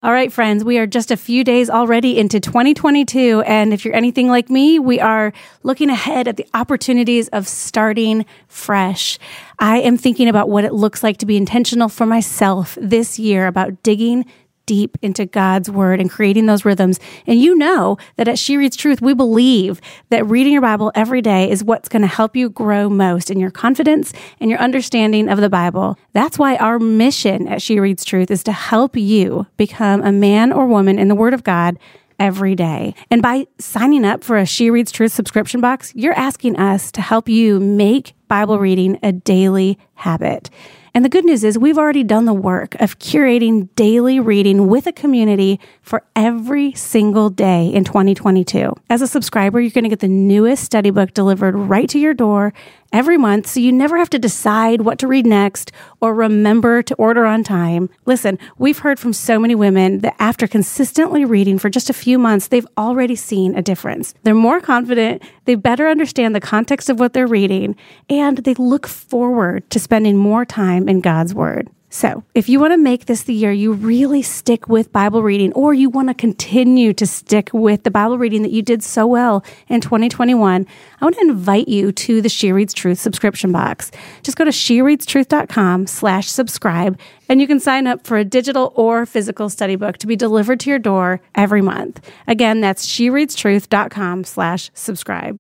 All right, friends, we are just a few days already into 2022. And if you're anything like me, we are looking ahead at the opportunities of starting fresh. I am thinking about what it looks like to be intentional for myself this year about digging deep into God's word and creating those rhythms. And you know that at She Reads Truth, we believe that reading your Bible every day is what's going to help you grow most in your confidence and your understanding of the Bible. That's why our mission at She Reads Truth is to help you become a man or woman in the Word of God every day. And by signing up for a She Reads Truth subscription box, you're asking us to help you make Bible reading a daily habit. And the good news is we've already done the work of curating daily reading with a community for every single day in 2022. As a subscriber, you're going to get the newest study book delivered right to your door every month so you never have to decide what to read next or remember to order on time. Listen, we've heard from so many women that after consistently reading for just a few months, they've already seen a difference. They're more confident, they better understand the context of what they're reading, and they look forward to spending more time in God's Word. So, if you want to make this the year you really stick with Bible reading, or you want to continue to stick with the Bible reading that you did so well in 2021, I want to invite you to the She Reads Truth subscription box. Just go to shereadstruth.com slash subscribe, and you can sign up for a digital or physical study book to be delivered to your door every month. Again, that's shereadstruth.com slash subscribe.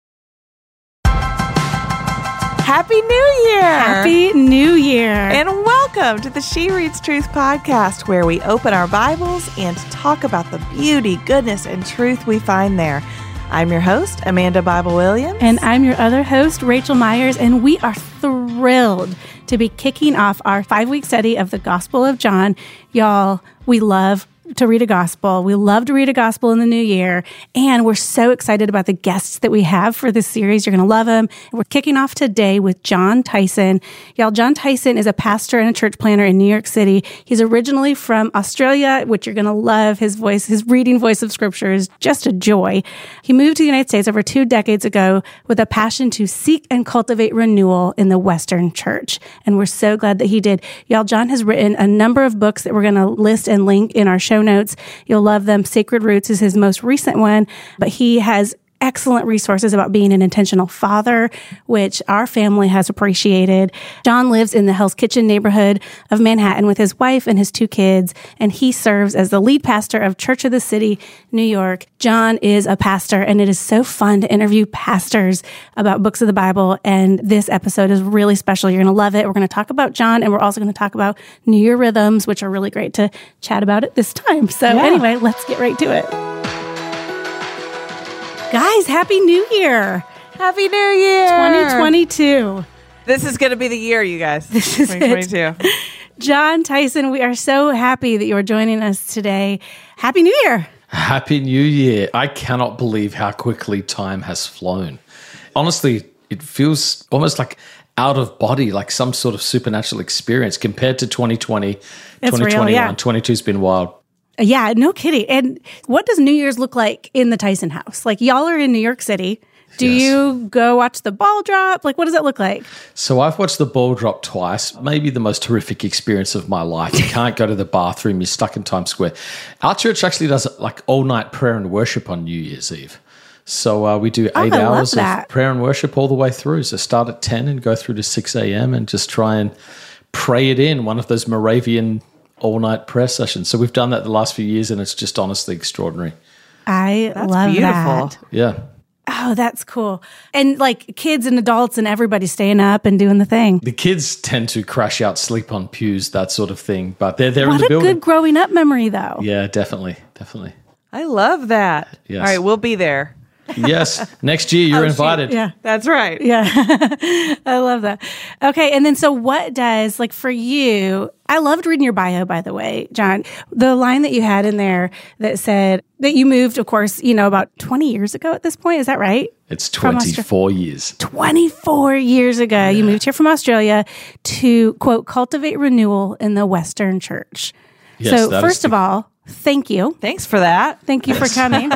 Happy New Year! Happy New Year! And welcome to the She Reads Truth podcast, where we open our Bibles and talk about the beauty, goodness, and truth we find there. I'm your host, Amanda Bible Williams. And I'm your other host, Raechel Myers, and we are thrilled to be kicking off our five week study of the Gospel of John. Y'all, we love to read a gospel. We love to read a gospel in the new year. And we're so excited about the guests that we have for this series. You're going to love them. We're kicking off today with Jon Tyson. Y'all, Jon Tyson is a pastor and a church planter in New York City. He's originally from Australia, which you're going to love. His voice, his reading voice of scripture is just a joy. He moved to the United States over two decades ago with a passion to seek and cultivate renewal in the Western church. And we're so glad that he did. Y'all, Jon has written a number of books that we're going to list and link in our show notes. You'll love them. Sacred Roots is his most recent one, but he has excellent resources about being an intentional father, which our family has appreciated. Jon lives in the Hell's Kitchen neighborhood of Manhattan with his wife and his two kids, and he serves as the lead pastor of Church of the City, New York. Jon is a pastor, and it is so fun to interview pastors about books of the Bible. And this episode is really special. You're going to love it. We're going to talk about John, and we're also going to talk about New Year rhythms, which are really great to chat about at this time. So, yeah. anyway, let's get right to it. Guys, Happy New Year! Happy New Year! 2022. This is going to be the year, you guys. This is 2022. It. Jon Tyson, we are so happy that you are joining us today. Happy New Year! Happy New Year. I cannot believe how quickly time has flown. Honestly, it feels almost like out of body, like some sort of supernatural experience compared to 2020, it's 2021. Real, yeah. 22's been wild. Yeah, no kidding. And what does New Year's look like in the Tyson house? Like y'all are in New York City. Do yes. you go watch the ball drop? Like, what does it look like? So, I've watched the ball drop twice, maybe the most horrific experience of my life. You can't go to the bathroom, you're stuck in Times Square. Our church actually does like all night prayer and worship on New Year's Eve. So, uh, we do oh, eight oh, hours of prayer and worship all the way through. So, start at 10 and go through to 6 a.m. and just try and pray it in, one of those Moravian all night prayer sessions. So we've done that the last few years, and it's just honestly extraordinary. I that's love beautiful. that. Yeah. Oh, that's cool. And like kids and adults and everybody staying up and doing the thing. The kids tend to crash out, sleep on pews, that sort of thing. But they're there what in the building. What a good growing up memory, though. Yeah, definitely, definitely. I love that. Yes. All right, we'll be there yes, next year you're oh, invited. Yeah, that's right. Yeah, I love that. Okay, and then so what does like for you? I loved reading your bio, by the way, Jon. The line that you had in there that said that you moved, of course, you know, about 20 years ago at this point. Is that right? It's 24 years. 24 years ago, yeah. you moved here from Australia to quote cultivate renewal in the Western Church. Yes, so first of all, thank you. Thanks for that. Thank you yes, for coming.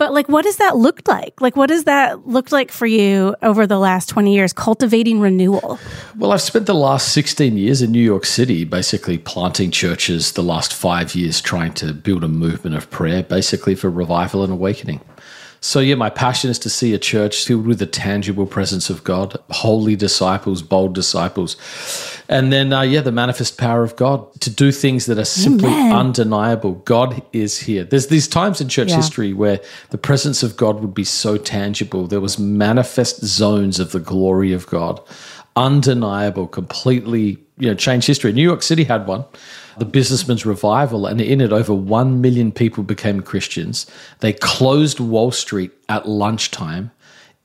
But like, what does that look like? Like, what does that look like for you over the last 20 years, cultivating renewal? Well, I've spent the last 16 years in New York City basically planting churches, the last five years trying to build a movement of prayer, basically for revival and awakening. So, yeah, my passion is to see a church filled with the tangible presence of God, holy disciples, bold disciples. And then, uh, yeah, the manifest power of God to do things that are simply Amen. undeniable. God is here. There's these times in church Yeah. history where the presence of God would be so tangible. There was manifest zones of the glory of God, undeniable, completely, you know, changed history. New York City had one the businessman's revival, and in it, over 1 million people became Christians. They closed Wall Street at lunchtime.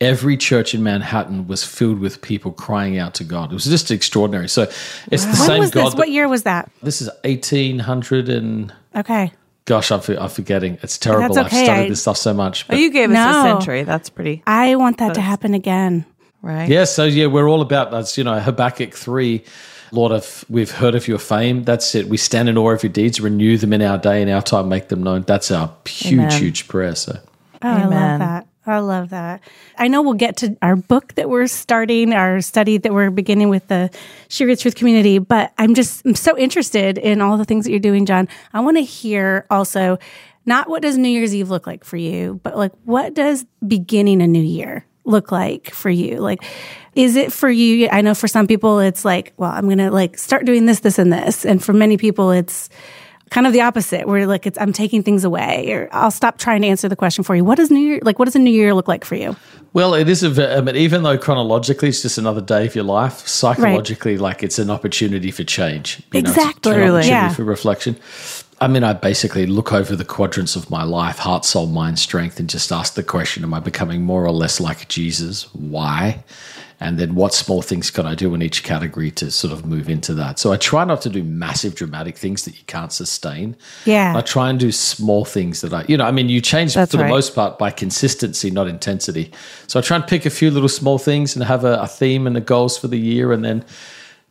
Every church in Manhattan was filled with people crying out to God. It was just extraordinary. So it's the When same was God. this? that- What year was that? this is 1800 and Okay. gosh, I'm, I'm forgetting. It's terrible. That's I've studied I- this stuff so much. Oh, you gave us No. a century. That's pretty I want that to happen again. right. yeah, so yeah, we're all about that's you know Habakkuk three. Lord, of we've heard of your fame. That's it. We stand in awe of your deeds, renew them in our day, in our time, make them known. That's our huge, Amen. huge prayer. So Oh, I love that. I love that. I know we'll get to our book that we're starting, our study that we're beginning with the She Reads Truth community, but I'm just I'm so interested in all the things that you're doing, Jon. I want to hear also not what does New Year's Eve look like for you, but like what does beginning a new year look like for you? Like is it for you? I know for some people it's like, well, I'm going to like start doing this, this, and this. And for many people it's kind of the opposite where like it's i'm taking things away or i'll stop trying to answer the question for you what does new year like what does a new year look like for you Well, it is a. I mean, uh, even though chronologically it's just another day of your life, psychologically, like it's an opportunity for change. You know, Exactly. an opportunity Yeah. for reflection. I mean, I basically look over the quadrants of my life heart, soul, mind, strength and just ask the question Am I becoming more or less like Jesus? Why? And then what small things can I do in each category to sort of move into that? So I try not to do massive, dramatic things that you can't sustain. Yeah. I try and do small things that I, you know, I mean, you change That's for the most part by consistency, not intensity. So I try and pick a few little small things and have a, a theme and the goals for the year, and then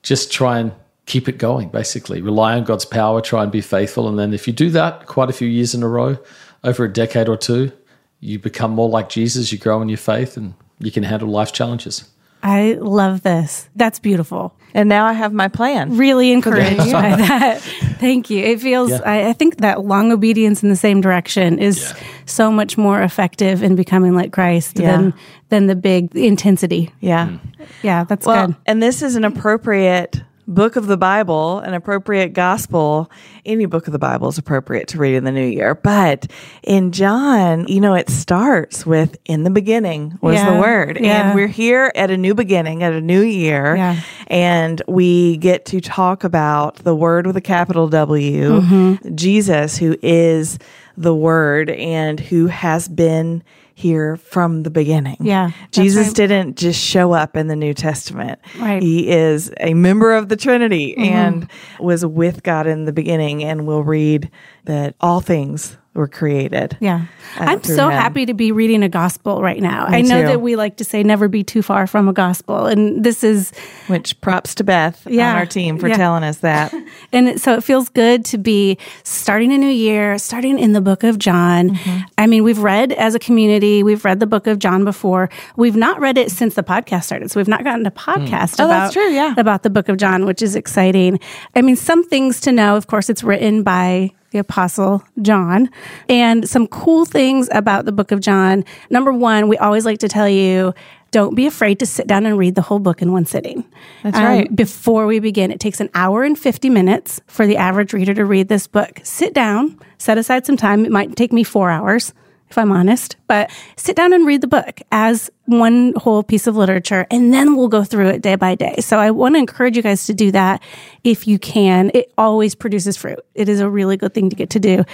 just try and keep it going. Basically, rely on God's power, try and be faithful, and then if you do that quite a few years in a row, over a decade or two, you become more like Jesus. You grow in your faith, and you can handle life's challenges. i love this that's beautiful And now I have my plan. really encouraged by that thank you it feels Yeah. I, I think that long obedience in the same direction is Yeah. so much more effective in becoming like christ Yeah. than than the big intensity Yeah. Mm. yeah that's Well, good and this is an appropriate book of the Bible, an appropriate gospel. Any book of the Bible is appropriate to read in the new year. But in John, you know, it starts with in the beginning was Yeah. the word. Yeah. And we're here at a new beginning, at a new year. Yeah. And we get to talk about the word with a capital W, Mm-hmm. Jesus, who is the word and who has been here from the beginning. Yeah, Jesus right. didn't just show up in the New Testament. Right. He is a member of the Trinity Mm-hmm. and was with God in the beginning. And we'll read that all things were created. Yeah. uh, I'm so him. happy to be reading a gospel right now. Me I know too. that we like to say never be too far from a gospel. And this is, Which props to Beth Yeah. on our team for Yeah. telling us that. and so it feels good to be starting a new year, starting in the book of John. Mm-hmm. I mean, we've read as a community, we've read the book of John before. We've not read it since the podcast started. So we've not gotten a podcast Oh, about, that's true, yeah. about the book of John, which is exciting. I mean, some things to know. Of course, it's written by the apostle John and some cool things about the book of John. Number one, we always like to tell you, don't be afraid to sit down and read the whole book in one sitting. Um, That's right. Before we begin, it takes an hour and 50 minutes for the average reader to read this book. Sit down, set aside some time. It might take me four hours if I'm honest, but sit down and read the book as one whole piece of literature, and then we'll go through it day by day. So I want to encourage you guys to do that if you can. It always produces fruit. It is a really good thing to get to do.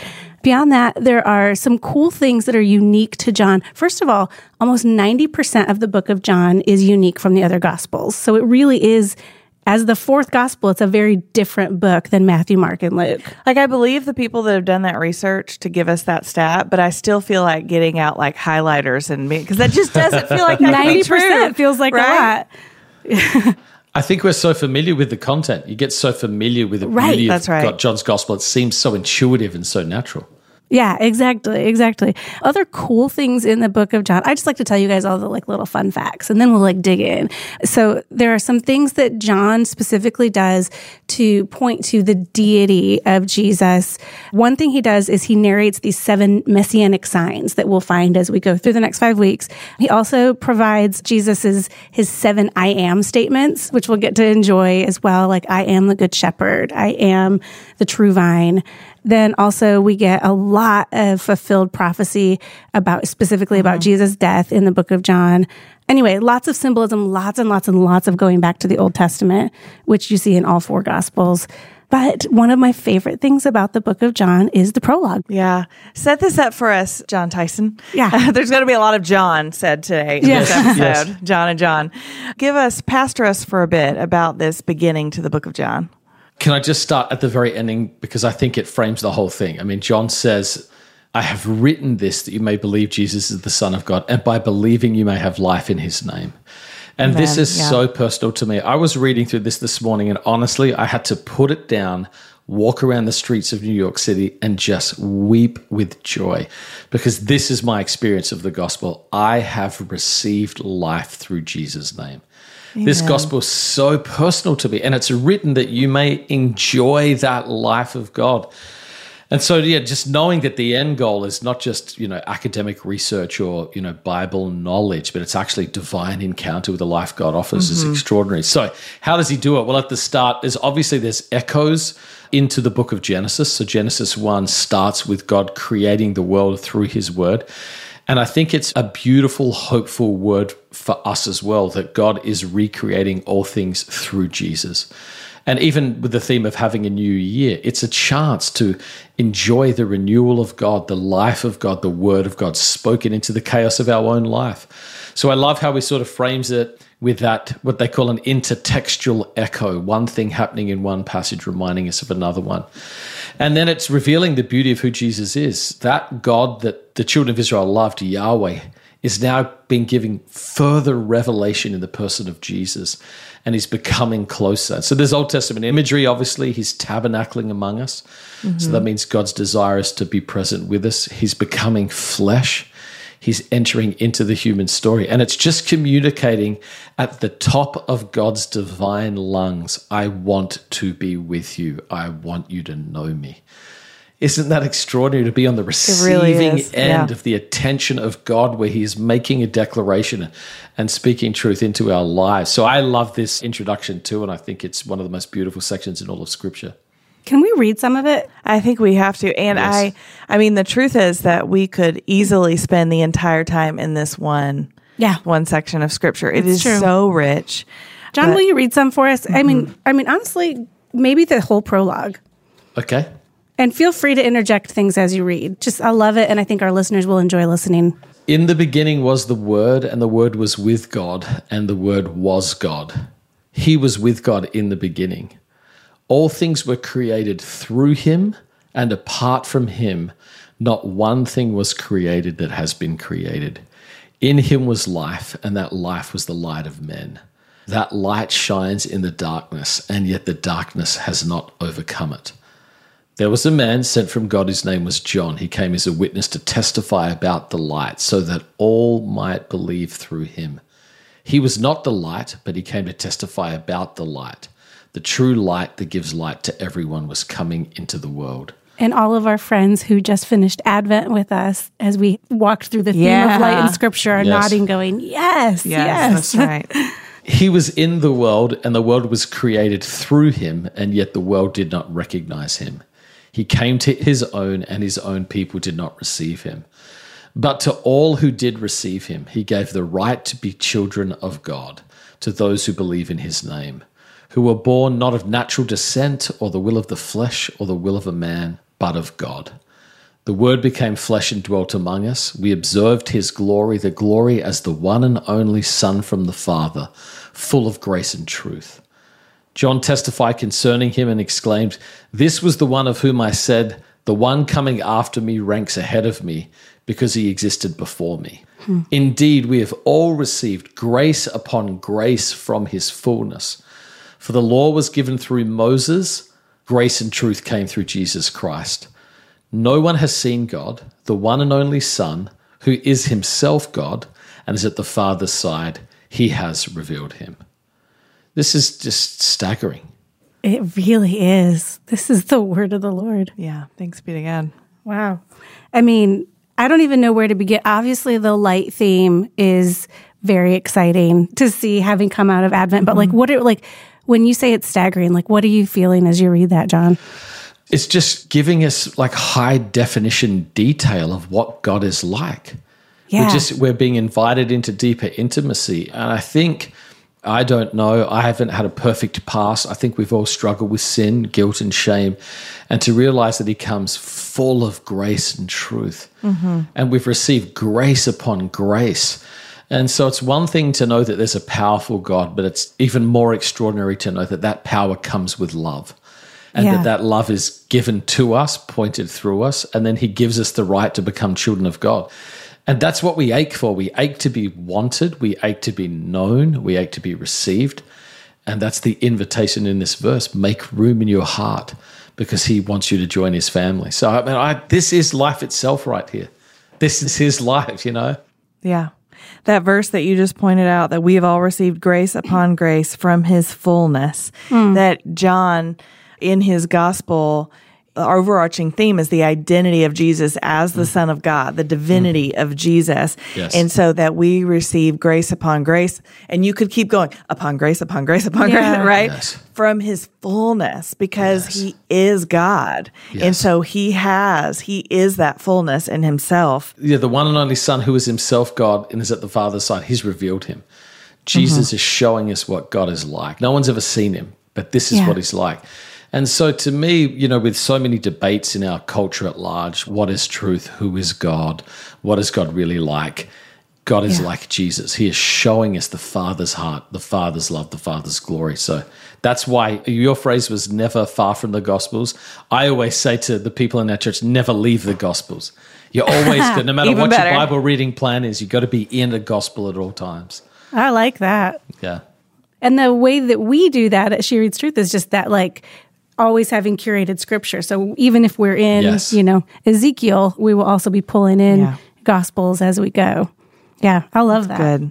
Beyond that, there are some cool things that are unique to John. First of all, almost 90% of the book of John is unique from the other gospels. So it really is as the fourth gospel, it's a very different book than Matthew, Mark, and Luke. Like I believe the people that have done that research to give us that stat, but I still feel like getting out like highlighters and me because that just doesn't feel like that Ninety ninety percent feels like right? a lot. I think we're so familiar with the content. You get so familiar with the Right, beauty that's right. God, John's gospel. It seems so intuitive and so natural. Yeah, exactly, exactly. Other cool things in the book of John. I just like to tell you guys all the like little fun facts and then we'll like dig in. So there are some things that John specifically does to point to the deity of Jesus. One thing he does is he narrates these seven messianic signs that we'll find as we go through the next 5 weeks. He also provides Jesus's his seven I am statements, which we'll get to enjoy as well, like I am the good shepherd, I am the true vine then also we get a lot of fulfilled prophecy about specifically about mm-hmm. Jesus' death in the book of John. Anyway, lots of symbolism, lots and lots and lots of going back to the Old Testament, which you see in all four gospels. But one of my favorite things about the book of John is the prologue. Yeah. Set this up for us, Jon Tyson. Yeah. There's going to be a lot of John said today in yes. this episode. yes. John and John. Give us, pastor us for a bit about this beginning to the book of John. Can I just start at the very ending because I think it frames the whole thing? I mean, John says, I have written this that you may believe Jesus is the Son of God, and by believing you may have life in his name. And this is yeah. so personal to me. I was reading through this this morning, and honestly, I had to put it down, walk around the streets of New York City, and just weep with joy because this is my experience of the gospel. I have received life through Jesus' name. Amen. This gospel is so personal to me, and it's written that you may enjoy that life of God. And so, yeah, just knowing that the end goal is not just you know academic research or you know Bible knowledge, but it's actually divine encounter with the life God offers mm-hmm. is extraordinary. So, how does He do it? Well, at the start, there's obviously there's echoes into the book of Genesis. So Genesis one starts with God creating the world through His Word. And I think it's a beautiful, hopeful word for us as well that God is recreating all things through Jesus. And even with the theme of having a new year, it's a chance to enjoy the renewal of God, the life of God, the word of God spoken into the chaos of our own life. So I love how he sort of frames it with that, what they call an intertextual echo, one thing happening in one passage reminding us of another one. And then it's revealing the beauty of who Jesus is. That God that the children of Israel loved, Yahweh, is now being given further revelation in the person of Jesus and he's becoming closer. So there's Old Testament imagery, obviously, he's tabernacling among us. Mm-hmm. So that means God's desire is to be present with us. He's becoming flesh he's entering into the human story. And it's just communicating at the top of God's divine lungs I want to be with you. I want you to know me. Isn't that extraordinary to be on the receiving really end yeah. of the attention of God where He is making a declaration and speaking truth into our lives? So I love this introduction too, and I think it's one of the most beautiful sections in all of Scripture. Can we read some of it? I think we have to. And yes. I I mean the truth is that we could easily spend the entire time in this one yeah. one section of scripture. It is true. so rich. Jon, but, will you read some for us? Mm-hmm. I mean mm-hmm. I mean honestly, maybe the whole prologue. Okay. And feel free to interject things as you read. Just I love it and I think our listeners will enjoy listening. In the beginning was the word and the word was with God and the word was God. He was with God in the beginning. All things were created through him, and apart from him, not one thing was created that has been created. In him was life, and that life was the light of men. That light shines in the darkness, and yet the darkness has not overcome it. There was a man sent from God, whose name was John. He came as a witness to testify about the light, so that all might believe through him. He was not the light, but he came to testify about the light the true light that gives light to everyone was coming into the world. And all of our friends who just finished Advent with us as we walked through the theme yeah. of light in Scripture are yes. nodding, going, Yes, yes. yes. That's right. he was in the world, and the world was created through him, and yet the world did not recognize him. He came to his own, and his own people did not receive him. But to all who did receive him, he gave the right to be children of God, to those who believe in his name who were born not of natural descent or the will of the flesh or the will of a man, but of God. The Word became flesh and dwelt among us. We observed his glory, the glory as the one and only Son from the Father, full of grace and truth. John testified concerning him and exclaimed, This was the one of whom I said, The one coming after me ranks ahead of me, because he existed before me. Hmm. Indeed, we have all received grace upon grace from his fullness. For the law was given through Moses, grace and truth came through Jesus Christ. No one has seen God, the one and only Son, who is himself God and is at the Father's side. He has revealed him. This is just staggering. It really is. This is the word of the Lord. Yeah. Thanks be to God. Wow. I mean, I don't even know where to begin. Obviously, the light theme is very exciting to see having come out of Advent. But like, mm-hmm. what are like when you say it's staggering? Like, what are you feeling as you read that, Jon? It's just giving us like high definition detail of what God is like. Yeah. We're just we're being invited into deeper intimacy. And I think I don't know. I haven't had a perfect past. I think we've all struggled with sin, guilt, and shame. And to realize that He comes full of grace and truth. Mm-hmm. And we've received grace upon grace. And so it's one thing to know that there's a powerful God, but it's even more extraordinary to know that that power comes with love. And Yeah. that that love is given to us, pointed through us, and then He gives us the right to become children of God. And that's what we ache for. We ache to be wanted. We ache to be known. We ache to be received. And that's the invitation in this verse make room in your heart because he wants you to join his family. So, I mean, I, this is life itself right here. This is his life, you know? Yeah. That verse that you just pointed out that we have all received grace upon grace from his fullness. Hmm. That John in his gospel overarching theme is the identity of Jesus as the mm. son of God, the divinity mm. of Jesus. Yes. And so that we receive grace upon grace and you could keep going upon grace upon grace upon Yeah. grace, right? Yes. From his fullness because he is God. And so he has, he is that fullness in himself. Yeah, the one and only Son who is himself God and is at the Father's side, he's revealed him. Jesus mm-hmm. is showing us what God is like. No one's ever seen him, but this is Yeah. what he's like. And so to me, you know, with so many debates in our culture at large, what is truth? Who is God? What is God really like? God is Yeah. like Jesus. He is showing us the Father's heart, the Father's love, the Father's glory. So that's why your phrase was never far from the Gospels. I always say to the people in our church, never leave the Gospels. You're always good, no matter what better. your Bible reading plan is, you've got to be in the Gospel at all times. I like that. Yeah. And the way that we do that at She Reads Truth is just that, like, always having curated scripture. So even if we're in, Yes. you know, Ezekiel, we will also be pulling in Yeah. gospels as we go. Yeah, I love that. Good.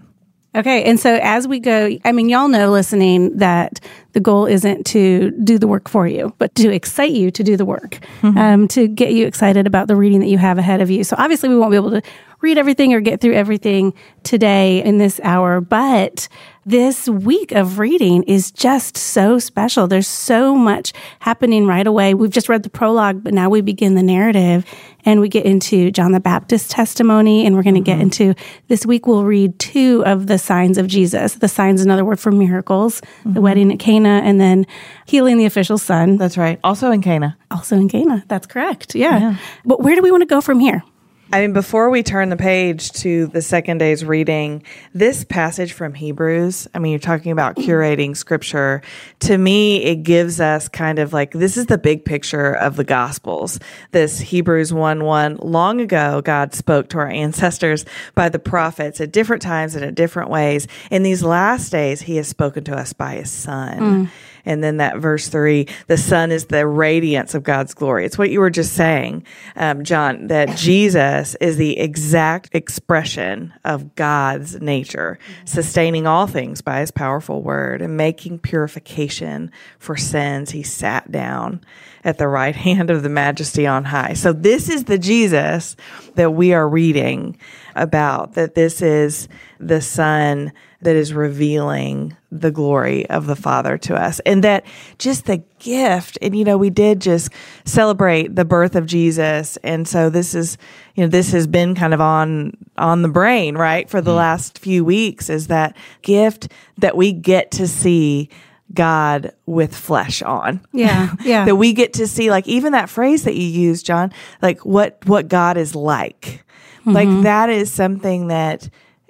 Okay. And so as we go, I mean, y'all know listening that the goal isn't to do the work for you, but to excite you to do the work, um, to get you excited about the reading that you have ahead of you. So obviously, we won't be able to read everything or get through everything today in this hour, but this week of reading is just so special. There's so much happening right away. We've just read the prologue, but now we begin the narrative and we get into John the Baptist's testimony and we're going to get mm-hmm. into this week we'll read two of the signs of Jesus. The signs another word for miracles, the mm-hmm. wedding at Cana and then healing the official son, That's right. Also in Cana. also in Cana. That's correct. Yeah. But where do we want to go from here? I mean, before we turn the page to the second day's reading, this passage from Hebrews, I mean, you're talking about curating scripture. To me, it gives us kind of like this is the big picture of the Gospels. This Hebrews 1 1. Long ago, God spoke to our ancestors by the prophets at different times and at different ways. In these last days, He has spoken to us by His Son. Mm. And then that verse three, the Son is the radiance of God's glory. It's what you were just saying, um, Jon, that Jesus is the exact expression of God's nature, sustaining all things by his powerful word and making purification for sins. He sat down at the right hand of the majesty on high. So this is the Jesus that we are reading about, that this is the son that is revealing the glory of the Father to us. And that just the gift, and you know, we did just celebrate the birth of Jesus. And so this is, you know, this has been kind of on, on the brain, right? For the mm. last few weeks is that gift that we get to see God with flesh on. Yeah. Yeah. that we get to see like even that phrase that you use, Jon, like what, what God is like. Like mm-hmm. that is something that,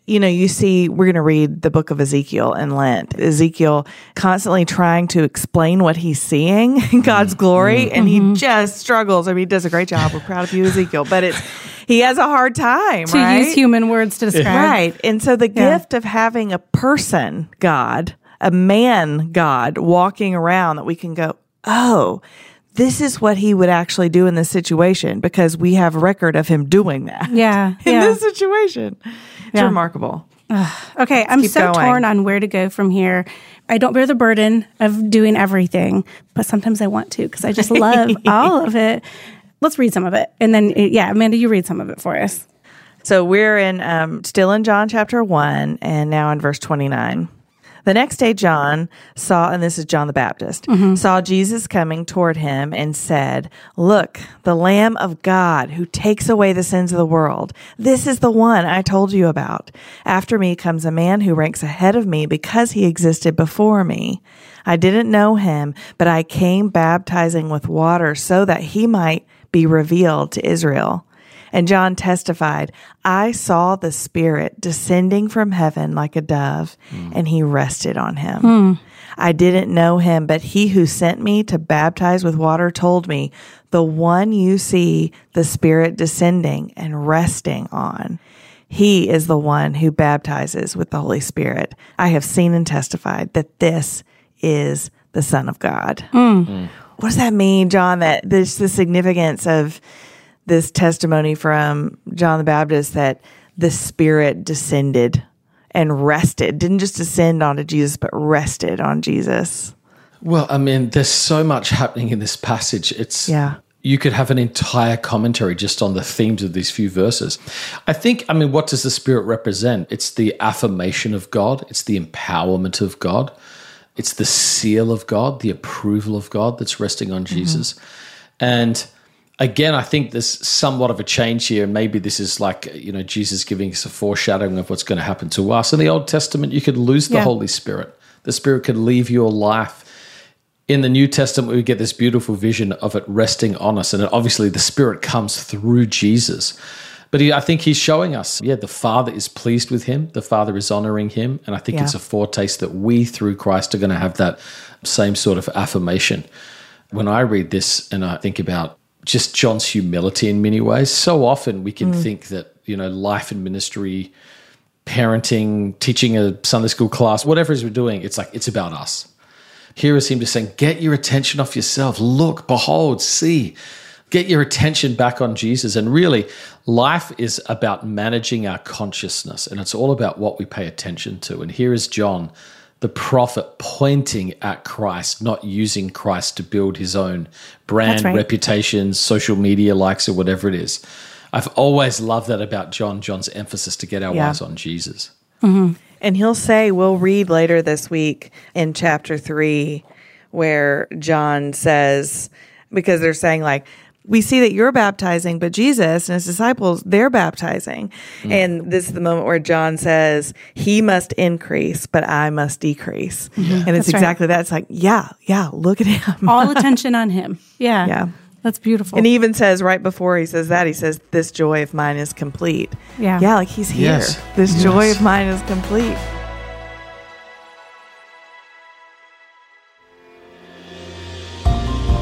you know, you see, we're going to read the book of Ezekiel in Lent. Ezekiel constantly trying to explain what he's seeing in God's mm-hmm. glory, mm-hmm. and he mm-hmm. just struggles. I mean, he does a great job. We're proud of you, Ezekiel, but it's, he has a hard time, to right? use human words to describe. Right. And so the Yeah. gift of having a person God, a man God walking around that we can go, oh, this is what he would actually do in this situation because we have record of him doing that. Yeah, in yeah. this situation. It's Yeah. remarkable. Okay, I'm keep so going. torn on where to go from here. I don't bear the burden of doing everything, but sometimes I want to because I just love all of it. Let's read some of it. And then, uh, yeah, Amanda, you read some of it for us. So we're in um, still in John chapter one, and now in verse twenty nine. The next day, John saw, and this is John the Baptist, mm-hmm. saw Jesus coming toward him and said, Look, the Lamb of God who takes away the sins of the world. This is the one I told you about. After me comes a man who ranks ahead of me because he existed before me. I didn't know him, but I came baptizing with water so that he might be revealed to Israel. And Jon testified, I saw the Spirit descending from heaven like a dove, hmm. and he rested on him. Hmm. I didn't know him, but he who sent me to baptize with water told me, The one you see the Spirit descending and resting on. He is the one who baptizes with the Holy Spirit. I have seen and testified that this is the Son of God. Hmm. What does that mean, John? That there's the significance of this testimony from John the Baptist that the Spirit descended and rested, didn't just descend onto Jesus, but rested on Jesus. Well, I mean, there's so much happening in this passage. It's Yeah. You could have an entire commentary just on the themes of these few verses. I think, I mean, what does the Spirit represent? It's the affirmation of God, it's the empowerment of God, it's the seal of God, the approval of God that's resting on mm-hmm. Jesus. And again, I think there's somewhat of a change here. And maybe this is like, you know, Jesus giving us a foreshadowing of what's going to happen to us. In the Old Testament, you could lose the Yeah. Holy Spirit, the Spirit could leave your life in the New Testament, we get this beautiful vision of it resting on us. And obviously, the Spirit comes through Jesus. But he, I think he's showing us, yeah, the Father is pleased with him, the Father is honoring him. And I think Yeah. it's a foretaste that we, through Christ, are going to have that same sort of affirmation. When I read this and I think about just John's humility in many ways, so often we can mm. think that, you know, life and ministry, parenting, teaching a Sunday school class, whatever it is we're doing, it's like, it's about us. Here is him just saying, Get your attention off yourself. Look, behold, see. Get your attention back on Jesus. And really, life is about managing our consciousness, and it's all about what we pay attention to. And here is John, the prophet, pointing at Christ, not using Christ to build his own brand, right. reputation, social media likes, or whatever it is. I've always loved that about John, John's emphasis to get our Yeah. eyes on Jesus. Mm-hmm. And he'll say, we'll read later this week in chapter three, where John says, because they're saying, like, we see that you're baptizing, but Jesus and his disciples, they're baptizing. Mm. And this is the moment where John says, He must increase, but I must decrease. Mm-hmm. And it's That's right. exactly that. It's like, yeah, yeah, look at him. All attention on him. Yeah. Yeah. That's beautiful. And he even says right before he says that, he says, This joy of mine is complete. Yeah. Yeah, like he's here. Yes. This joy of mine is complete.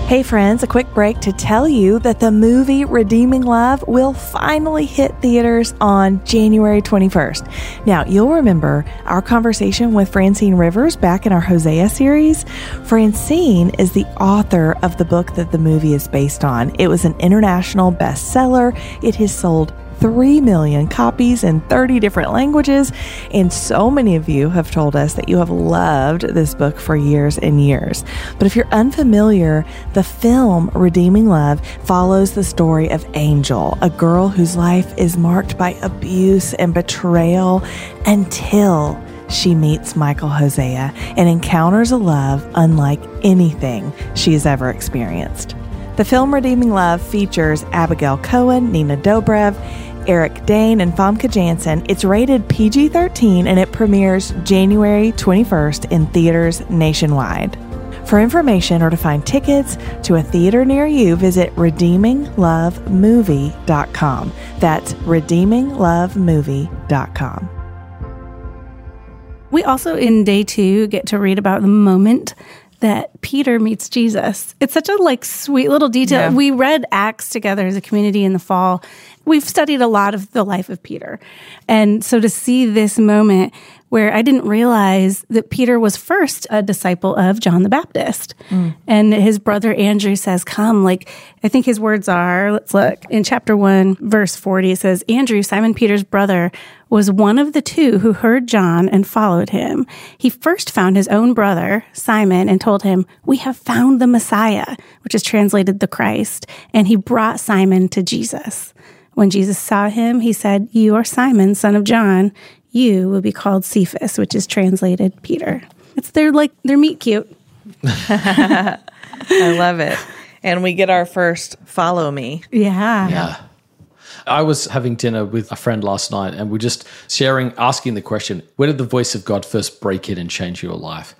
Hey, friends, a quick break to tell you that the movie Redeeming Love will finally hit theaters on January 21st. Now, you'll remember our conversation with Francine Rivers back in our Hosea series. Francine is the author of the book that the movie is based on. It was an international bestseller, it has sold 3 million copies in 30 different languages. And so many of you have told us that you have loved this book for years and years. But if you're unfamiliar, the film Redeeming Love follows the story of Angel, a girl whose life is marked by abuse and betrayal until she meets Michael Hosea and encounters a love unlike anything she has ever experienced. The film Redeeming Love features Abigail Cowen, Nina Dobrev, Eric Dane, and Famke Janssen. It's rated PG 13 and it premieres January 21st in theaters nationwide. For information or to find tickets to a theater near you, visit redeeminglovemovie.com. That's redeeminglovemovie.com. We also, in day two, get to read about the moment that Peter meets Jesus. It's such a like sweet little detail. Yeah. We read Acts together as a community in the fall. We've studied a lot of the life of Peter. And so to see this moment where I didn't realize that Peter was first a disciple of John the Baptist. Mm. And his brother Andrew says, Come, like, I think his words are, let's look in chapter 1, verse 40, it says, Andrew, Simon Peter's brother, was one of the two who heard John and followed him. He first found his own brother, Simon, and told him, We have found the Messiah, which is translated the Christ. And he brought Simon to Jesus. When Jesus saw him, he said, You are Simon, son of John you will be called Cephas, which is translated Peter. It's their like their meet cute. I love it. And we get our first follow me. Yeah. Yeah. I was having dinner with a friend last night and we're just sharing, asking the question, where did the voice of God first break in and change your life?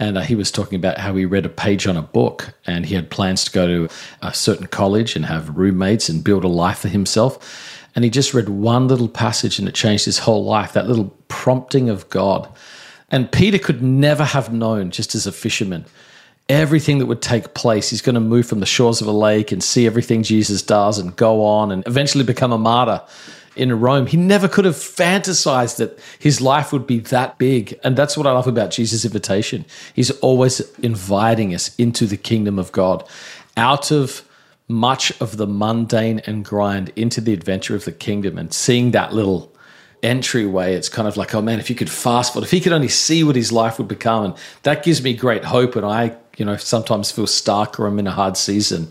And uh, he was talking about how he read a page on a book and he had plans to go to a certain college and have roommates and build a life for himself. And he just read one little passage and it changed his whole life, that little prompting of God. And Peter could never have known, just as a fisherman, everything that would take place. He's going to move from the shores of a lake and see everything Jesus does and go on and eventually become a martyr in Rome. He never could have fantasized that his life would be that big. And that's what I love about Jesus' invitation. He's always inviting us into the kingdom of God out of much of the mundane and grind into the adventure of the kingdom and seeing that little entryway, it's kind of like, oh man, if you could fast forward, if he could only see what his life would become. And that gives me great hope. And I, you know, sometimes feel stuck or I'm in a hard season.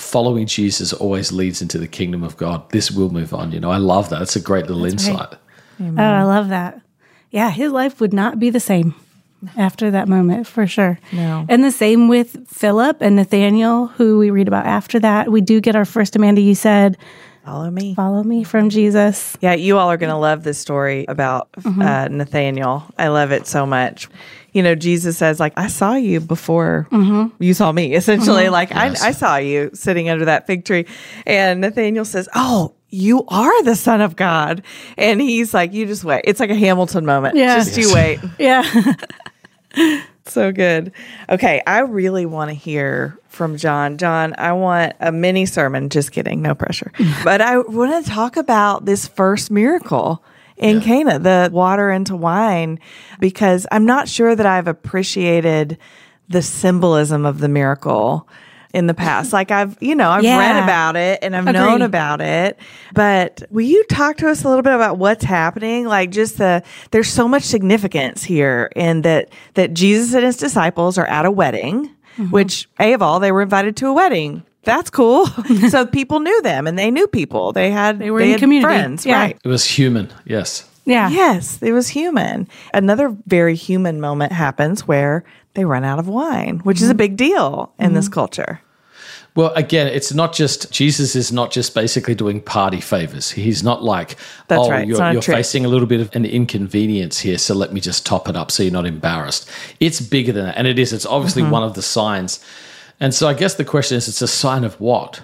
Following Jesus always leads into the kingdom of God. This will move on. You know, I love that. It's a great little That's insight. Right. Oh, I love that. Yeah, his life would not be the same after that moment for sure. No. And the same with Philip and Nathaniel, who we read about after that. We do get our first Amanda, you said, Follow me. Follow me from Jesus. Yeah, you all are going to love this story about mm-hmm. uh, Nathaniel. I love it so much. You know, Jesus says, like, I saw you before mm-hmm. you saw me, essentially. Mm-hmm. Like, yes. I, I saw you sitting under that fig tree. And Nathaniel says, Oh, you are the son of God. And he's like, you just wait. It's like a Hamilton moment. Yeah. Just yes. you wait. yeah. so good. Okay. I really want to hear from Jon. Jon, I want a mini sermon. Just kidding. No pressure. but I want to talk about this first miracle in yeah. Cana, the water into wine, because I'm not sure that I've appreciated the symbolism of the miracle in the past. Like I've, you know, I've yeah. read about it and I've Agreed. known about it. But will you talk to us a little bit about what's happening? Like just the there's so much significance here in that that Jesus and his disciples are at a wedding, mm-hmm. which A of all, they were invited to a wedding. That's cool. so people knew them and they knew people. They had they were they in community. friends, yeah. right? It was human, yes. Yeah. Yes, it was human. Another very human moment happens where they run out of wine, which mm-hmm. is a mm-hmm. big deal in mm-hmm. this culture. Well, again, it's not just Jesus is not just basically doing party favors. He's not like, That's oh, right. you're, you're facing a little bit of an inconvenience here, so let me just top it up so you're not embarrassed. It's bigger than that, and it is. It's obviously mm-hmm. one of the signs. And so I guess the question is, it's a sign of what?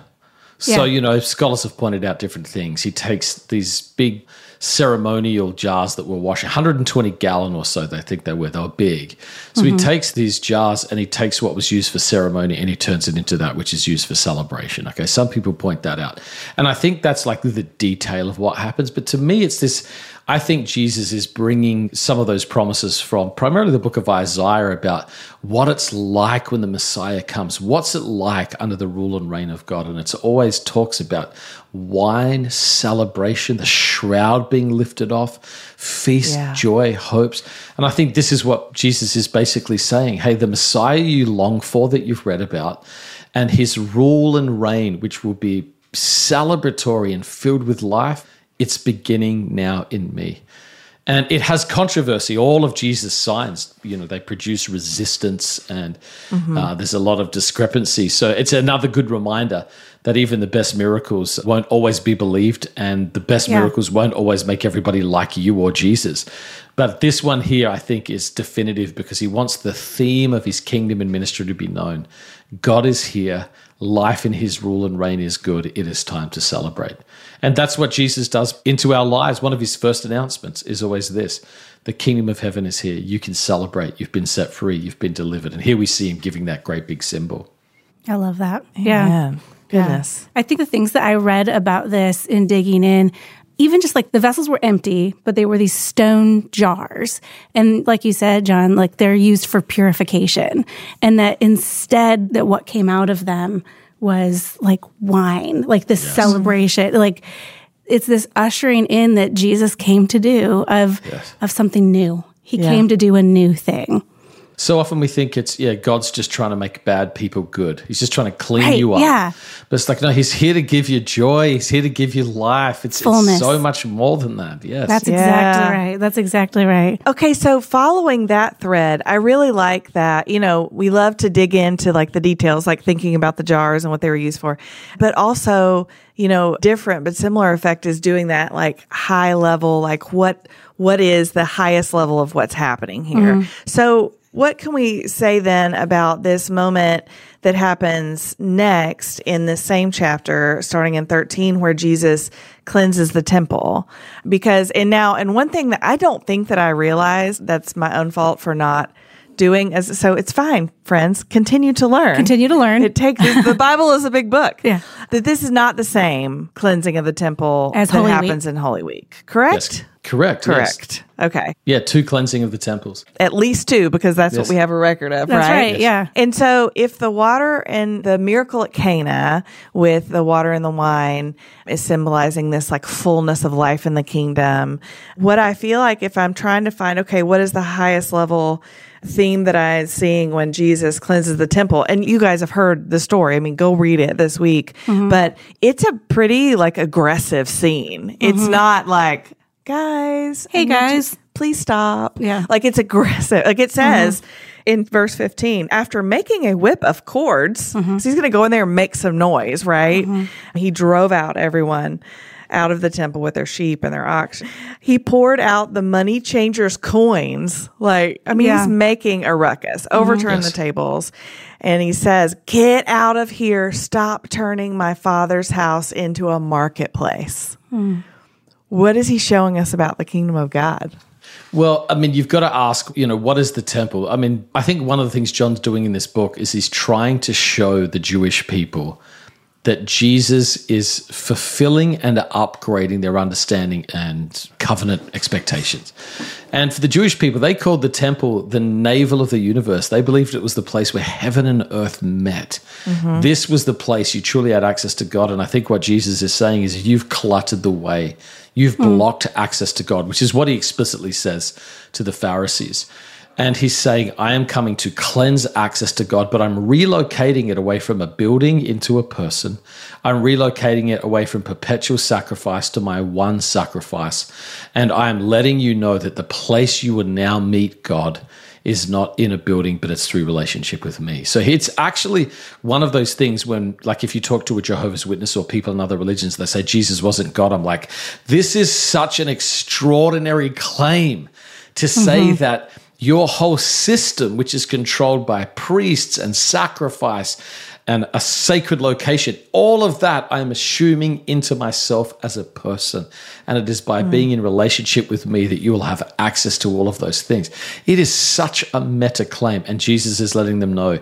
So, yeah. you know, scholars have pointed out different things. He takes these big ceremonial jars that were washing 120 gallon or so they think they were they were big so mm-hmm. he takes these jars and he takes what was used for ceremony and he turns it into that which is used for celebration okay some people point that out and i think that's like the detail of what happens but to me it's this I think Jesus is bringing some of those promises from primarily the book of Isaiah about what it's like when the Messiah comes. What's it like under the rule and reign of God? And it's always talks about wine, celebration, the shroud being lifted off, feast, yeah. joy, hopes. And I think this is what Jesus is basically saying. Hey, the Messiah you long for that you've read about, and his rule and reign, which will be celebratory and filled with life it's beginning now in me. And it has controversy. All of Jesus' signs, you know, they produce resistance and mm-hmm. uh, there's a lot of discrepancy. So it's another good reminder that even the best miracles won't always be believed and the best yeah. miracles won't always make everybody like you or Jesus. But this one here, I think, is definitive because he wants the theme of his kingdom and ministry to be known. God is here. Life in his rule and reign is good. It is time to celebrate. And that's what Jesus does into our lives. One of his first announcements is always this the kingdom of heaven is here. You can celebrate. You've been set free. You've been delivered. And here we see him giving that great big symbol. I love that. Amen. Yeah. Goodness. I think the things that I read about this in digging in, even just like the vessels were empty, but they were these stone jars. And like you said, Jon, like they're used for purification. And that instead that what came out of them was like wine, like this celebration, like it's this ushering in that Jesus came to do of Yes. of something new. He Yeah. came to do a new thing. So often we think it's yeah, God's just trying to make bad people good. He's just trying to clean Right, you up. yeah. But it's like no, he's here to give you joy. He's here to give you life. It's, it's so much more than that. Yes. That's Yeah. exactly right. That's exactly right. Okay, so following that thread, I really like that. You know, we love to dig into like the details, like thinking about the jars and what they were used for, but also, you know, different but similar effect is doing that like high level, like what what is the highest level of what's happening here. Mm-hmm. So what can we say then about this moment that happens next in the same chapter, starting in 13, where Jesus cleanses the temple? Because, and now, and one thing that I don't think that I realized that's my own fault for not doing as so it's fine friends continue to learn Continue to learn. it takes the bible is a big book Yeah. that this is not the same cleansing of the temple As that Holy Week. happens in holy week correct Yes. Correct. yes. correct okay Yeah, two cleansing of the temples. at least two because that's Yes. what we have a record of That's right right. Yes. Yeah. and so, if the water and the miracle at Cana with the water and the wine is symbolizing this like fullness of life in the kingdom, what I feel like if I'm trying to find, okay, what is the highest level theme that I'm seeing when Jesus cleanses the temple? And you guys have heard the story. I mean, go read it this week, mm-hmm. but it's a pretty like aggressive scene. It's mm-hmm. not like, guys, Hey, I need you- guys. please stop. Yeah. Like it's aggressive. Like it uh-huh. says in verse 15, after making a whip of cords, mm-hmm. so he's going to go in there and make some noise, right? Mm-hmm. He drove out everyone out of the temple with their sheep and their ox. He poured out the money changers' coins. Like, I mean, Yeah. he's making a ruckus, mm-hmm. overturn Yes. the tables. And he says, Get out of here. Stop turning my father's house into a marketplace. Hmm. What is he showing us about the kingdom of God? Well, I mean, you've got to ask, you know, what is the temple? I mean, I think one of the things John's doing in this book is he's trying to show the Jewish people that Jesus is fulfilling and upgrading their understanding and covenant expectations. And for the Jewish people, they called the temple the navel of the universe. They believed it was the place where heaven and earth met. Mm-hmm. This was the place you truly had access to God. And I think what Jesus is saying is you've cluttered the way, you've mm. blocked access to God, which is what he explicitly says to the Pharisees. And he's saying, I am coming to cleanse access to God, but I'm relocating it away from a building into a person. I'm relocating it away from perpetual sacrifice to my one sacrifice. And I am letting you know that the place you will now meet God is not in a building, but it's through relationship with me. So it's actually one of those things when, like, if you talk to a Jehovah's Witness or people in other religions, they say Jesus wasn't God. I'm like, this is such an extraordinary claim to say mm-hmm. that your whole system, which is controlled by priests and sacrifice and a sacred location, all of that I'm assuming into myself as a person. And it is by hmm. being in relationship with me that you will have access to all of those things. It is such a meta claim. And Jesus is letting them know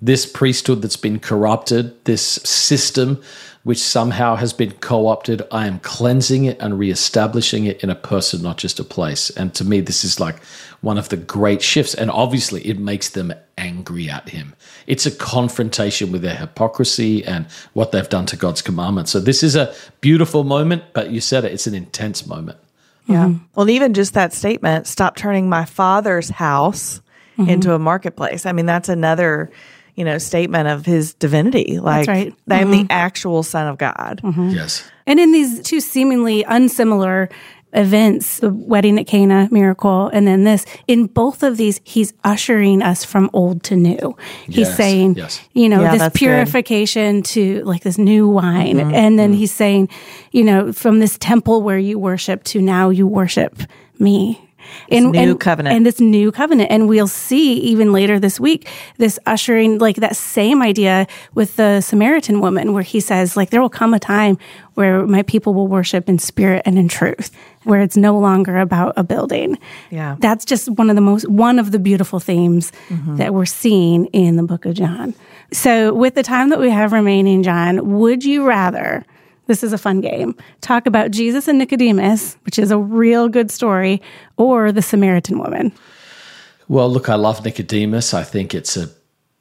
this priesthood that's been corrupted, this system which somehow has been co opted. I am cleansing it and reestablishing it in a person, not just a place. And to me, this is like one of the great shifts. And obviously, it makes them angry at him. It's a confrontation with their hypocrisy and what they've done to God's commandments. So, this is a beautiful moment, but you said it, it's an intense moment. Yeah. Mm-hmm. Well, and even just that statement, stop turning my father's house mm-hmm. into a marketplace. I mean, that's another, you know, statement of his divinity. Like, That's right. I am the mm-hmm. actual son of God. Mm-hmm. Yes. And in these two seemingly unsimilar events, the wedding at Cana miracle, and then this, in both of these, he's ushering us from old to new. He's Yes, saying, yes. you know, Yeah, this that's good. purification to like this new wine. Mm-hmm, And then mm-hmm. he's saying, you know, from this temple where you worship to now you worship me. And, new and- covenant. and this new covenant. And we'll see even later this week, this ushering, like that same idea with the Samaritan woman, where he says, like, there will come a time where my people will worship in spirit and in truth, where it's no longer about a building. Yeah. That's just one of the most, one of the beautiful themes mm-hmm. that we're seeing in the book of John. So, with the time that we have remaining, Jon, would you rather? This is a fun game. Talk about Jesus and Nicodemus, which is a real good story, or the Samaritan woman. Well, look, I love Nicodemus. I think it's a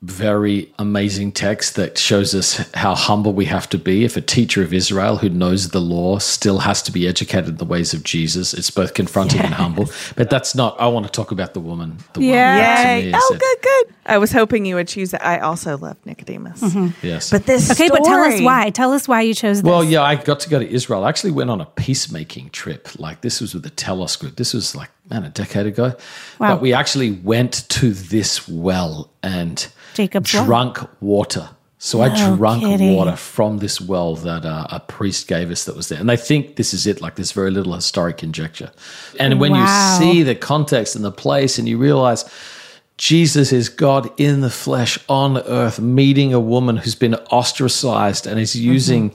very amazing text that shows us how humble we have to be. If a teacher of Israel who knows the law still has to be educated in the ways of Jesus, it's both confronting and humble. But that's not, I want to talk about the woman. The Yeah. woman to me Oh, good, good. I was hoping you would choose that. I also love Nicodemus. Mm-hmm. Yes. But this Okay, but tell us why. Tell us why you chose this. Well, yeah, I got to go to Israel. I actually went on a peacemaking trip. Like this was with the Telos group. This was like man a decade ago. Wow. But we actually went to this well and Jacob's well? drunk water. So I No drank kidding. water from this well that uh, a priest gave us that was there. And they think this is it. Like there's very little historic conjecture. And when Wow. you see the context and the place and you realize Jesus is God in the flesh on earth, meeting a woman who's been ostracized and is using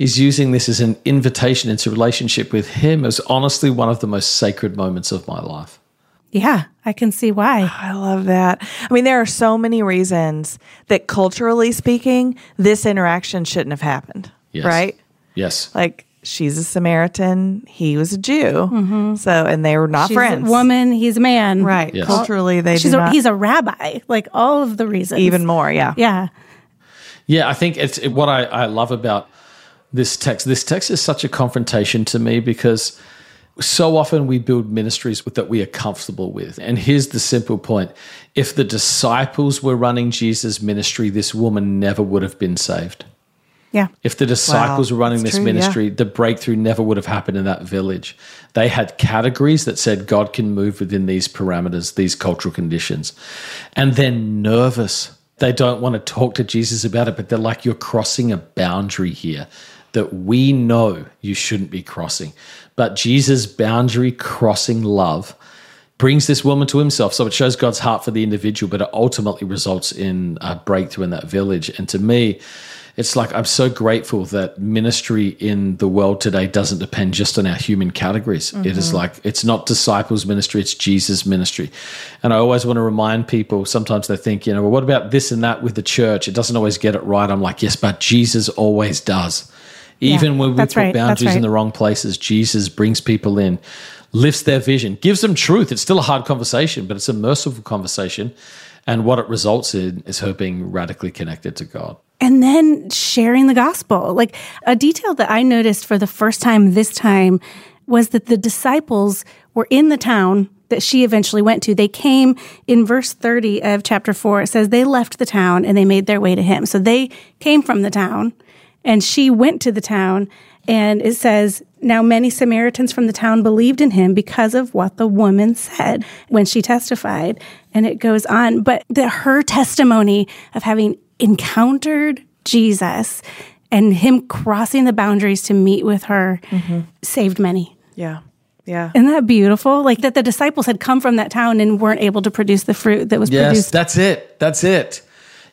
he's using this as an invitation into relationship with him as honestly one of the most sacred moments of my life. yeah, I can see why. I love that. I mean, there are so many reasons that culturally speaking, this interaction shouldn't have happened. Yes. Right? Yes. Like she's a Samaritan, he was a Jew. Mm-hmm. So, and they were not She's friends. a woman, he's a man. Right. Yes. Culturally, they She's do a, not. he's a rabbi. Like all of the reasons. even more. Yeah. Yeah. Yeah, I think it's it, what I, I love about this text. This text is such a confrontation to me because so often we build ministries with, that we are comfortable with. And here's the simple point if the disciples were running Jesus' ministry, this woman never would have been saved. Yeah. If the disciples Wow, were running that's this true, yeah. ministry, the breakthrough never would have happened in that village. They had categories that said God can move within these parameters, these cultural conditions. And they're nervous. They don't want to talk to Jesus about it, but they're like, you're crossing a boundary here that we know you shouldn't be crossing. But Jesus' boundary crossing love brings this woman to himself. So it shows God's heart for the individual, but it ultimately results in a breakthrough in that village. And to me, it's like I'm so grateful that ministry in the world today doesn't depend just on our human categories. It is mm-hmm. like it's not disciples ministry, it's Jesus ministry. And I always want to remind people sometimes they think, you know, well, what about this and that with the church? It doesn't always get it right. I'm like, yes, but Jesus always does. Even when we put right, boundaries in the wrong places, Jesus brings people in, lifts their vision, gives them truth. It's still a hard conversation, but it's a merciful conversation. And what it results in is her being radically connected to God. and then sharing the gospel. Like a detail that I noticed for the first time this time was that the disciples were in the town that she eventually went to. They came in verse 30 of chapter 4. It says they left the town and they made their way to him. So they came from the town and she went to the town. And it says, now many Samaritans from the town believed in him because of what the woman said when she testified. And it goes on. But the, her testimony of having encountered Jesus and him crossing the boundaries to meet with her mm-hmm. saved many. Yeah. Yeah. Isn't that beautiful? Like that the disciples had come from that town and weren't able to produce the fruit that was Yes, produced. that's it. That's it.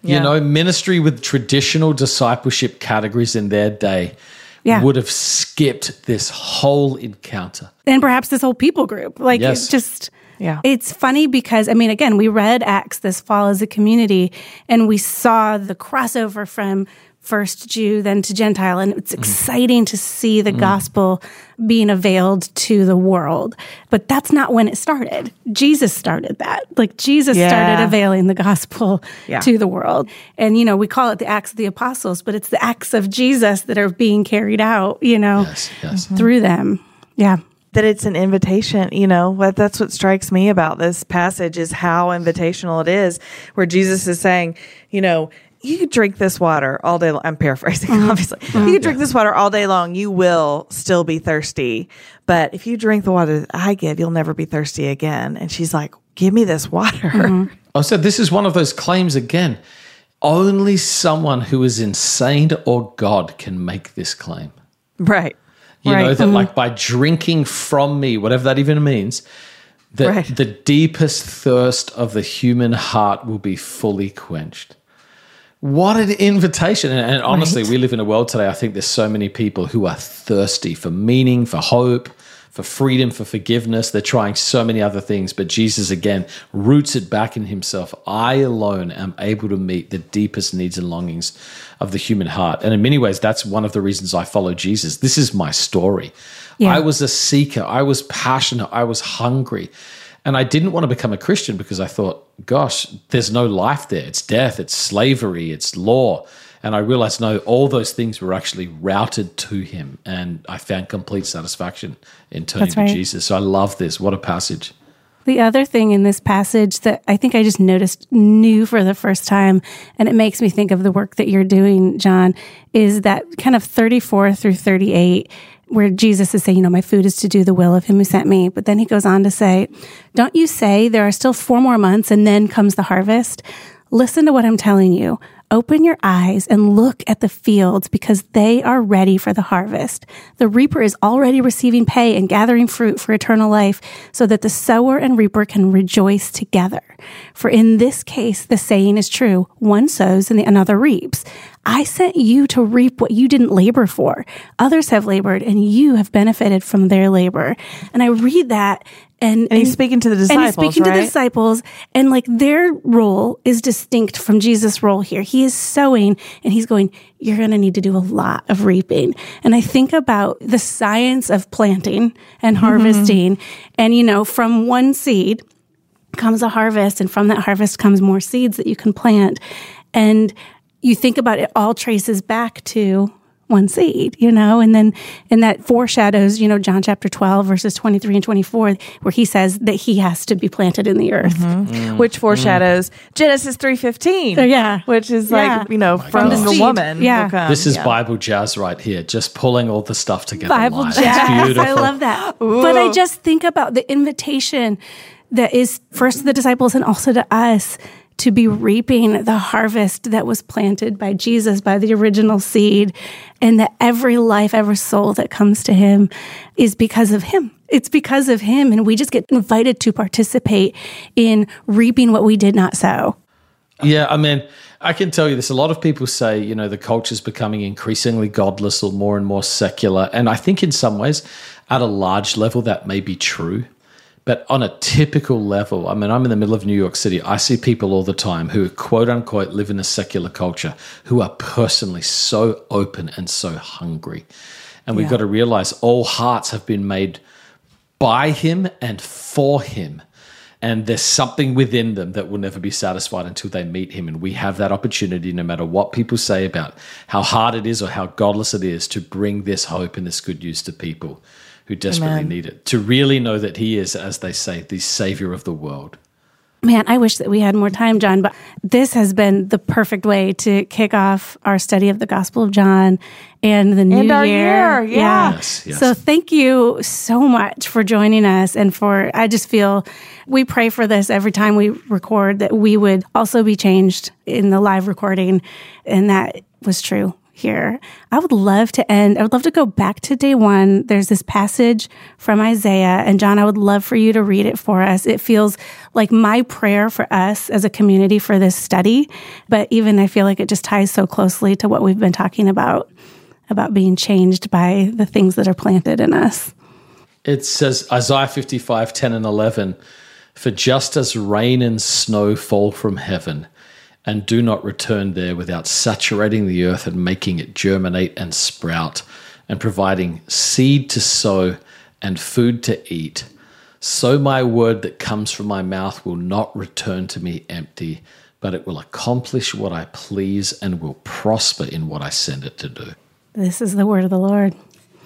Yeah. You know, ministry with traditional discipleship categories in their day Yeah. would have skipped this whole encounter. and perhaps this whole people group. Like Yes. it's just Yeah. It's funny because I mean again, we read Acts this fall as a community and we saw the crossover from first Jew then to Gentile and it's mm. exciting to see the mm. gospel being availed to the world. But that's not when it started. Jesus started that. Like Jesus Yeah. started availing the gospel Yeah. to the world. And you know, we call it the Acts of the Apostles, but it's the acts of Jesus that are being carried out, you know, Yes, yes. Mm-hmm. through them. Yeah. that it's an invitation you know what that's what strikes me about this passage is how invitational it is where jesus is saying you know you could drink this water all day long. I'm paraphrasing, mm-hmm. obviously. You mm-hmm. could drink this water all day long. You will still be thirsty. But if you drink the water that I give, you'll never be thirsty again. And she's like, Give me this water. Mm-hmm. Oh, I said this is one of those claims again. Only someone who is insane or God can make this claim. Right. You know, Right. that like by drinking from me, whatever that even means, that Right. the deepest thirst of the human heart will be fully quenched. What an invitation. And, and honestly, we live in a world today, I think there's so many people who are thirsty for meaning, for hope, for freedom, for forgiveness. They're trying so many other things, but Jesus again roots it back in himself. I alone am able to meet the deepest needs and longings of the human heart. And in many ways, that's one of the reasons I follow Jesus. This is my story. Yeah. I was a seeker, I was passionate, I was hungry. And I didn't want to become a Christian because I thought, gosh, there's no life there. It's death, it's slavery, it's law. And I realized, no, all those things were actually routed to him. And I found complete satisfaction in turning right. to Jesus. So I love this. What a passage. The other thing in this passage that I think I just noticed new for the first time, and it makes me think of the work that you're doing, Jon, is that kind of 34 through 38, where Jesus is saying, you know, my food is to do the will of him who sent me. But then he goes on to say, don't you say there are still four more months and then comes the harvest? Listen to what I'm telling you. Open your eyes and look at the fields because they are ready for the harvest. The reaper is already receiving pay and gathering fruit for eternal life so that the sower and reaper can rejoice together. For in this case, the saying is true. One sows and the another reaps. I sent you to reap what you didn't labor for. Others have labored and you have benefited from their labor. And I read that and, And he's speaking to the disciples. and he's speaking to the disciples, and like their role is distinct from Jesus' role here. He is sowing, and he's going, You're going to need to do a lot of reaping. And I think about the science of planting and mm-hmm. harvesting, and you know, from one seed comes a harvest, and from that harvest comes more seeds that you can plant. And you think about it all traces back to one seed, you know, and then and that foreshadows, you know, John chapter 12 verses 23 and 24 where he says that he has to be planted in the earth. which foreshadows Genesis three fifteen. Uh, yeah. which is Yeah. like you know from God. the Seed. woman. Yeah. come. This is Yeah. Bible jazz right here, just pulling all the stuff together. Bible live. jazz. It's beautiful. I love that. But I just think about the invitation that is first to the disciples and also to us to be reaping the harvest that was planted by Jesus, by the original seed, and that every life, every soul that comes to him is because of him. It's because of him. And we just get invited to participate in reaping what we did not sow. Yeah, I mean, I can tell you this. A lot of people say, you know, the culture's becoming increasingly godless or more and more secular. And I think in some ways, at a large level, that may be true. But on a typical level, I mean, I'm in the middle of New York City. I see people all the time who, quote unquote, live in a secular culture who are personally so open and so hungry. And we've got to realize all hearts have been made by him and for him. And there's something within them that will never be satisfied until they meet him. And we have that opportunity, no matter what people say about how hard it is or how godless it is, to bring this hope and this good news to people who desperately Amen. need it. To really know that he is, as they say, the savior of the world. Man, I wish that we had more time, Jon, but this has been the perfect way to kick off our study of the Gospel of John and the new And our year. year, yeah. Yes, yes. So thank you so much for joining us and for I just feel we pray for this every time we record that we would also be changed in the live recording and that was true here. I would love to end, I would love to go back to day one. There's this passage from Isaiah, and Jon, I would love for you to read it for us. It feels like my prayer for us as a community for this study, but even I feel like it just ties so closely to what we've been talking about, about being changed by the things that are planted in us. It says Isaiah 55, 10 and 11, For just as rain and snow fall from heaven, and do not return there without saturating the earth and making it germinate and sprout, and providing seed to sow and food to eat, so my word that comes from my mouth will not return to me empty, but it will accomplish what I please and will prosper in what I send it to do. This is the word of the Lord.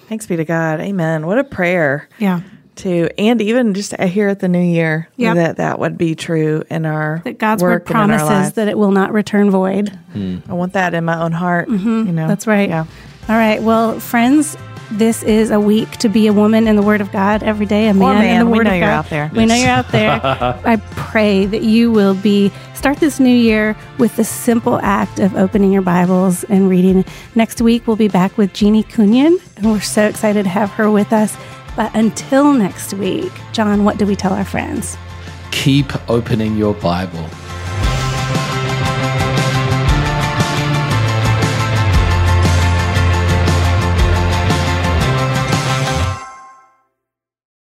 Thanks be to God. Amen. What a prayer. Yeah. To and even just here at the new year Yep. that that would be true in our That God's work word and in our promises that it will not return void. I want that in my own heart. You know, Mm-hmm. That's right. Yeah. All right. Well, friends, this is a week to be a woman in the Word of God every day, a man, in man. the We Word know of you're God. out there. We know you're out there. I pray that you will be start this new year with the simple act of opening your Bibles and reading. Next week we'll be back with Jeannie Cunnion, and we're so excited to have her with us. But until next week, Jon, what do we tell our friends? Keep opening your Bible.